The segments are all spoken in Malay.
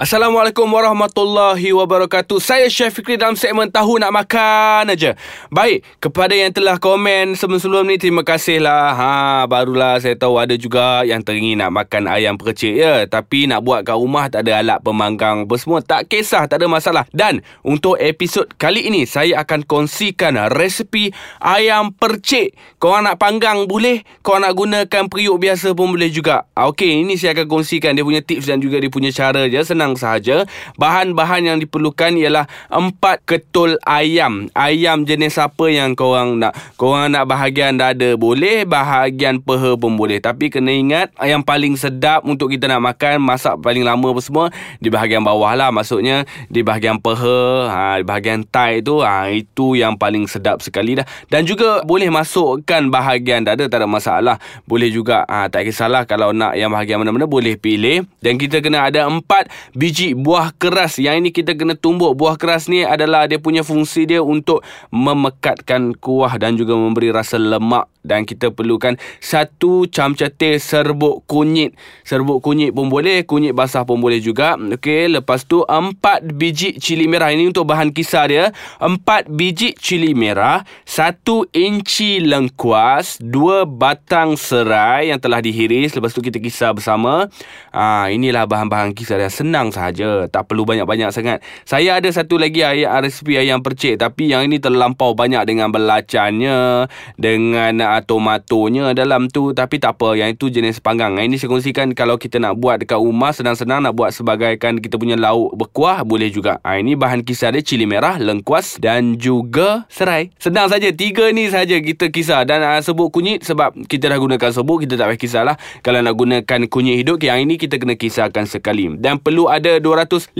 Assalamualaikum warahmatullahi wabarakatuh. Saya Chef Fikri dalam segmen Tahu Nak Makan aja. Baik, kepada yang telah komen sebelum-sebelum ni terima kasihlah. Ha, barulah saya tahu ada juga yang teringin nak makan ayam percik ya, tapi nak buat kat rumah tak ada alat pemanggang apa semua. Tak kisah, tak ada masalah. Dan untuk episod kali ini saya akan kongsikan resepi ayam percik. Kau nak panggang boleh, kau nak gunakan periuk biasa pun boleh juga. Ah, okey, ini saya akan kongsikan dia punya tips dan juga dia punya cara je. Senang senang sahaja. Bahan-bahan yang diperlukan ialah empat ketul ayam. Ayam jenis apa yang korang nak. Korang nak bahagian dada boleh, bahagian peha pun boleh. Tapi kena ingat yang paling sedap untuk kita nak makan, masak paling lama apa semua di bahagian bawah lah. Maksudnya di bahagian peha, ha, di bahagian thigh tu, ha, itu yang paling sedap sekali dah. Dan juga boleh masukkan bahagian dada, tak ada masalah. Boleh juga, ha, tak kisahlah kalau nak yang bahagian mana-mana boleh pilih. Dan kita kena ada empat biji buah keras. Yang ini kita kena tumbuk buah keras ni adalah dia punya fungsi dia untuk memekatkan kuah dan juga memberi rasa lemak dan kita perlukan satu camca teh serbuk kunyit. Serbuk kunyit pun boleh, kunyit basah pun boleh juga. Okey, lepas tu empat biji cili merah. Ini untuk bahan kisar dia. Empat biji cili merah, satu inci lengkuas, dua batang serai yang telah dihiris. Lepas tu kita kisar bersama. Ah, inilah bahan-bahan kisar yang senang sahaja. Tak perlu banyak-banyak sangat. Saya ada satu lagi ayam resipi ayam percik tapi yang ini terlampau banyak dengan belacannya, dengan uh, tomatonya dalam tu tapi tak apa. Yang itu jenis panggang. Ini saya kongsikan kalau kita nak buat dekat rumah senang-senang nak buat sebagaikan kita punya lauk berkuah boleh juga. Ha, ini bahan kisar dia cili merah lengkuas dan juga serai. Senang saja tiga ni saja kita kisar. Dan uh, sebut kunyit sebab kita dah gunakan sebut kita tak payah kisar lah. Kalau nak gunakan kunyit hidup yang ini kita kena kisarkan sekali. Dan perlu ada 250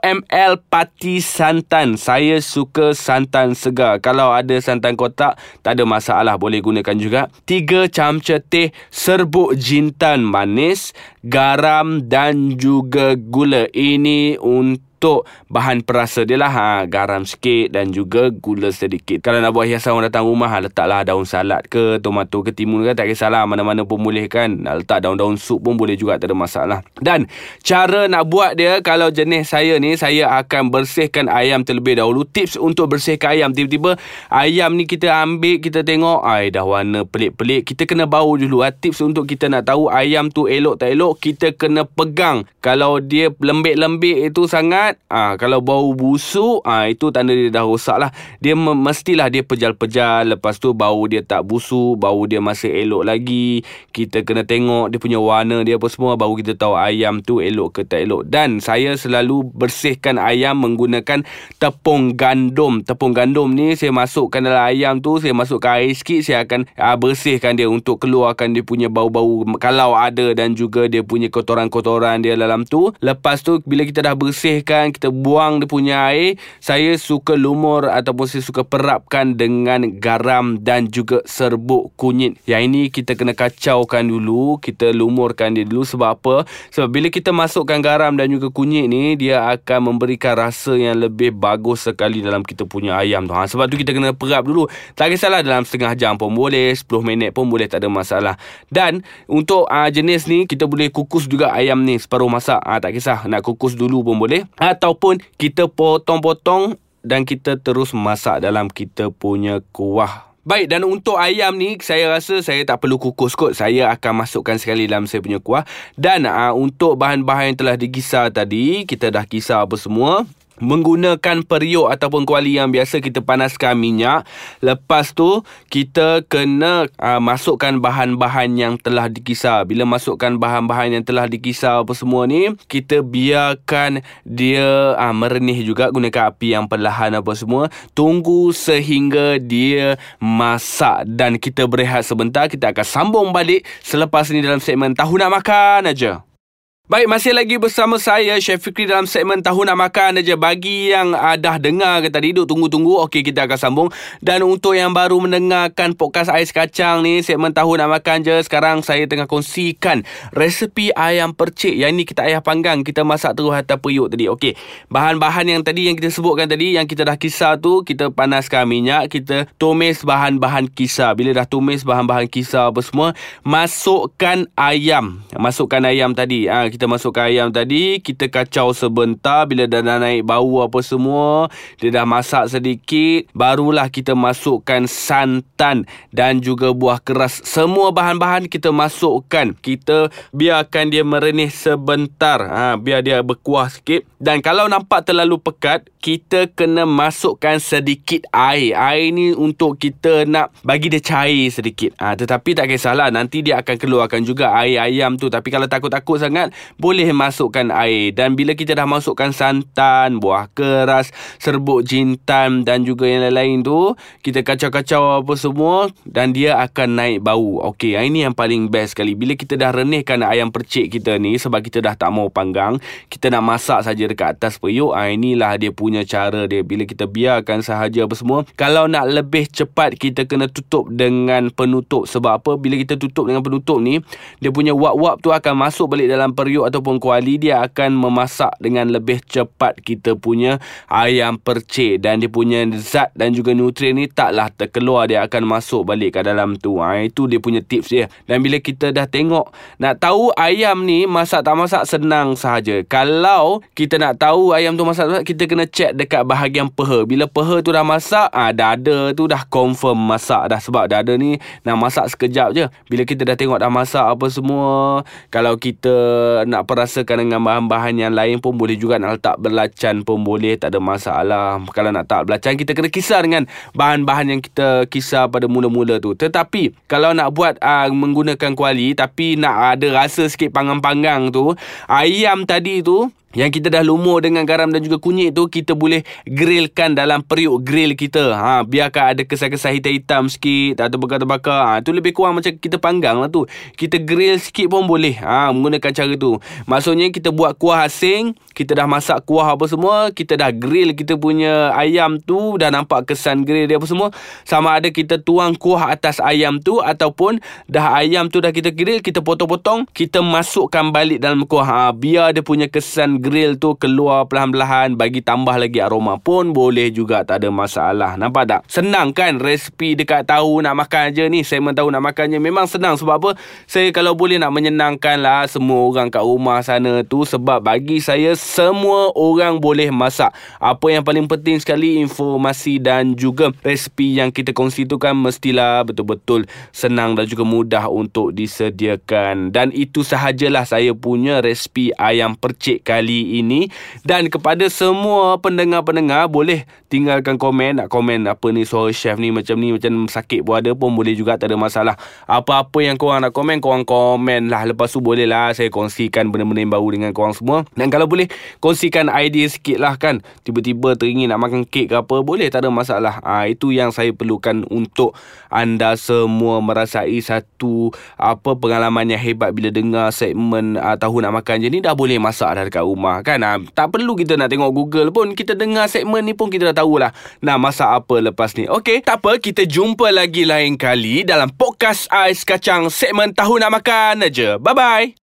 ml pati santan. Saya suka santan segar. Kalau ada santan kotak tak ada masalah. Boleh guna gunakan juga 3 camca teh serbuk jintan manis, garam dan juga gula. Ini untuk untuk bahan perasa dia lah. Ha, garam sikit dan juga gula sedikit. Kalau nak buat hiasan orang datang rumah ha, letaklah daun salad ke tomato ke timun ke tak kisahlah. Mana-mana pun boleh kan. Nak letak daun-daun sup pun boleh juga tak ada masalah. Dan cara nak buat dia kalau jenis saya ni saya akan bersihkan ayam terlebih dahulu. Tips untuk bersihkan ayam. Tiba-tiba ayam ni kita ambil kita tengok ay dah warna pelik-pelik. Kita kena bau dulu ha. tips untuk kita nak tahu ayam tu elok tak elok kita kena pegang. Kalau dia lembik-lembik itu sangat sangat. Ah kalau bau busuk ah itu tanda dia dah rosak lah dia mestilah dia pejal-pejal. Lepas tu bau dia tak busuk bau dia masih elok lagi. Kita kena tengok dia punya warna dia apa semua baru kita tahu ayam tu elok ke tak elok. Dan saya selalu bersihkan ayam menggunakan tepung gandum. Tepung gandum ni saya masukkan dalam ayam tu saya masukkan air sikit saya akan ha, bersihkan dia untuk keluarkan dia punya bau-bau kalau ada dan juga dia punya kotoran-kotoran dia dalam tu. Lepas tu bila kita dah bersihkan kan kita buang dia punya air saya suka lumur ataupun saya suka perapkan dengan garam dan juga serbuk kunyit. Yang ini kita kena kacaukan dulu kita lumurkan dia dulu. Sebab apa? Sebab bila kita masukkan garam dan juga kunyit ni dia akan memberikan rasa yang lebih bagus sekali dalam kita punya ayam tu. Ha, sebab tu kita kena perap dulu. Tak kisahlah dalam setengah jam pun boleh 10 minit pun boleh tak ada masalah. Dan untuk uh, jenis ni kita boleh kukus juga ayam ni separuh masak. Ha, tak kisah nak kukus dulu pun boleh ataupun kita potong-potong dan kita terus masak dalam kita punya kuah. Baik dan untuk ayam ni saya rasa saya tak perlu kukus kot. Saya akan masukkan sekali dalam saya punya kuah. Dan uh, untuk bahan-bahan yang telah digisar tadi, kita dah kisar apa semua menggunakan periuk ataupun kuali yang biasa kita panaskan minyak. Lepas tu kita kena uh, masukkan bahan-bahan yang telah dikisar. Bila masukkan bahan-bahan yang telah dikisar apa semua ni kita biarkan dia uh, merenih juga gunakan api yang perlahan apa semua. Tunggu sehingga dia masak dan kita berehat sebentar. Kita akan sambung balik selepas ni dalam segmen tahu nak makan aja Baik, masih lagi bersama saya Chef Fikri dalam segmen Tahu Nak Makan aja. Bagi yang uh, dah dengar ke tadi duk tunggu-tunggu, okey kita akan sambung. Dan untuk yang baru mendengarkan podcast ais kacang ni, segmen Tahu Nak Makan je, sekarang saya tengah kongsikan resepi ayam percik. Yang ni kita ayah panggang, kita masak terus atas periuk tadi. Okey, bahan-bahan yang tadi yang kita sebutkan tadi, yang kita dah kisar tu, kita panaskan minyak, kita tumis bahan-bahan kisar. Bila dah tumis bahan-bahan kisar apa semua, masukkan ayam. Masukkan ayam tadi. Ha, kita masukkan ayam tadi kita kacau sebentar. Bila dah, dah naik bau apa semua dia dah masak sedikit barulah kita masukkan santan dan juga buah keras. Semua bahan-bahan kita masukkan. Kita biarkan dia merenih sebentar. Ha, biar dia berkuah sikit. Dan kalau nampak terlalu pekat kita kena masukkan sedikit air. Air ni untuk kita nak bagi dia cair sedikit. Ha, tetapi tak kisahlah nanti dia akan keluarkan juga air ayam tu. Tapi kalau takut-takut sangat boleh masukkan air dan bila kita dah masukkan santan, buah keras, serbuk jintan dan juga yang lain-lain tu, kita kacau-kacau apa semua dan dia akan naik bau. Okey, ini yang paling best sekali. Bila kita dah renihkan ayam percik kita ni sebab kita dah tak mau panggang, kita nak masak saja dekat atas periuk. Ah inilah dia punya cara dia. Bila kita biarkan sahaja apa semua, kalau nak lebih cepat kita kena tutup dengan penutup sebab apa? Bila kita tutup dengan penutup ni, dia punya wap-wap tu akan masuk balik dalam periuk ataupun kuali dia akan memasak dengan lebih cepat kita punya ayam percik dan dia punya zat dan juga nutrien ni taklah terkeluar dia akan masuk balik ke dalam tu. Ha, itu dia punya tips dia. Dan bila kita dah tengok nak tahu ayam ni masak tak masak senang sahaja. Kalau kita nak tahu ayam tu masak tak masak kita kena check dekat bahagian peha. Bila peha tu dah masak, ha, dada tu dah confirm masak dah sebab dada ni nak masak sekejap je. Bila kita dah tengok dah masak apa semua, kalau kita nak rasakan dengan bahan-bahan yang lain pun boleh juga nak letak belacan pun boleh tak ada masalah. Kalau nak tak belacan kita kena kisar dengan bahan-bahan yang kita kisar pada mula-mula tu. Tetapi kalau nak buat uh, menggunakan kuali tapi nak ada rasa sikit panggang-panggang tu ayam tadi tu yang kita dah lumur dengan garam dan juga kunyit tu kita boleh grillkan dalam periuk grill kita. Ha biarkan ada kesan-kesan hitam-hitam sikit atau bakar-bakar. Ha tu lebih kurang macam kita panggang lah tu. Kita grill sikit pun boleh ha menggunakan cara tu. Maksudnya kita buat kuah asing kita dah masak kuah apa semua kita dah grill kita punya ayam tu dah nampak kesan grill dia apa semua sama ada kita tuang kuah atas ayam tu ataupun dah ayam tu dah kita grill kita potong-potong kita masukkan balik dalam kuah. Ha biar dia punya kesan grill tu keluar perlahan-lahan bagi tambah lagi aroma pun boleh juga tak ada masalah. Nampak tak? Senang kan resipi dekat tahu nak makan je ni. Saya tahu nak makan je memang senang sebab apa? Saya kalau boleh nak menyenangkan lah semua orang kat rumah sana tu sebab bagi saya semua orang boleh masak. Apa yang paling penting sekali informasi dan juga resipi yang kita kongsi tu kan mestilah betul-betul senang dan juga mudah untuk disediakan. Dan itu sahajalah saya punya resipi ayam percik kali kali ini. Dan kepada semua pendengar-pendengar boleh tinggalkan komen. Nak komen apa ni suara chef ni macam ni macam sakit pun ada pun boleh juga tak ada masalah. Apa-apa yang korang nak komen korang komen lah. Lepas tu boleh lah saya kongsikan benda-benda yang baru dengan korang semua. Dan kalau boleh kongsikan idea sikit lah kan. Tiba-tiba teringin nak makan kek ke apa boleh tak ada masalah. Ha, itu yang saya perlukan untuk anda semua merasai satu apa pengalaman yang hebat bila dengar segmen uh, tahu nak makan je ni. Dah boleh masak dah dekat rumah rumah kan? Ha, Tak perlu kita nak tengok Google pun. Kita dengar segmen ni pun kita dah tahulah. Nak masak apa lepas ni? Okey tak apa. Kita jumpa lagi lain kali Dalam podcast Ais Kacang segmen Tahu Nak Makan aja. Bye bye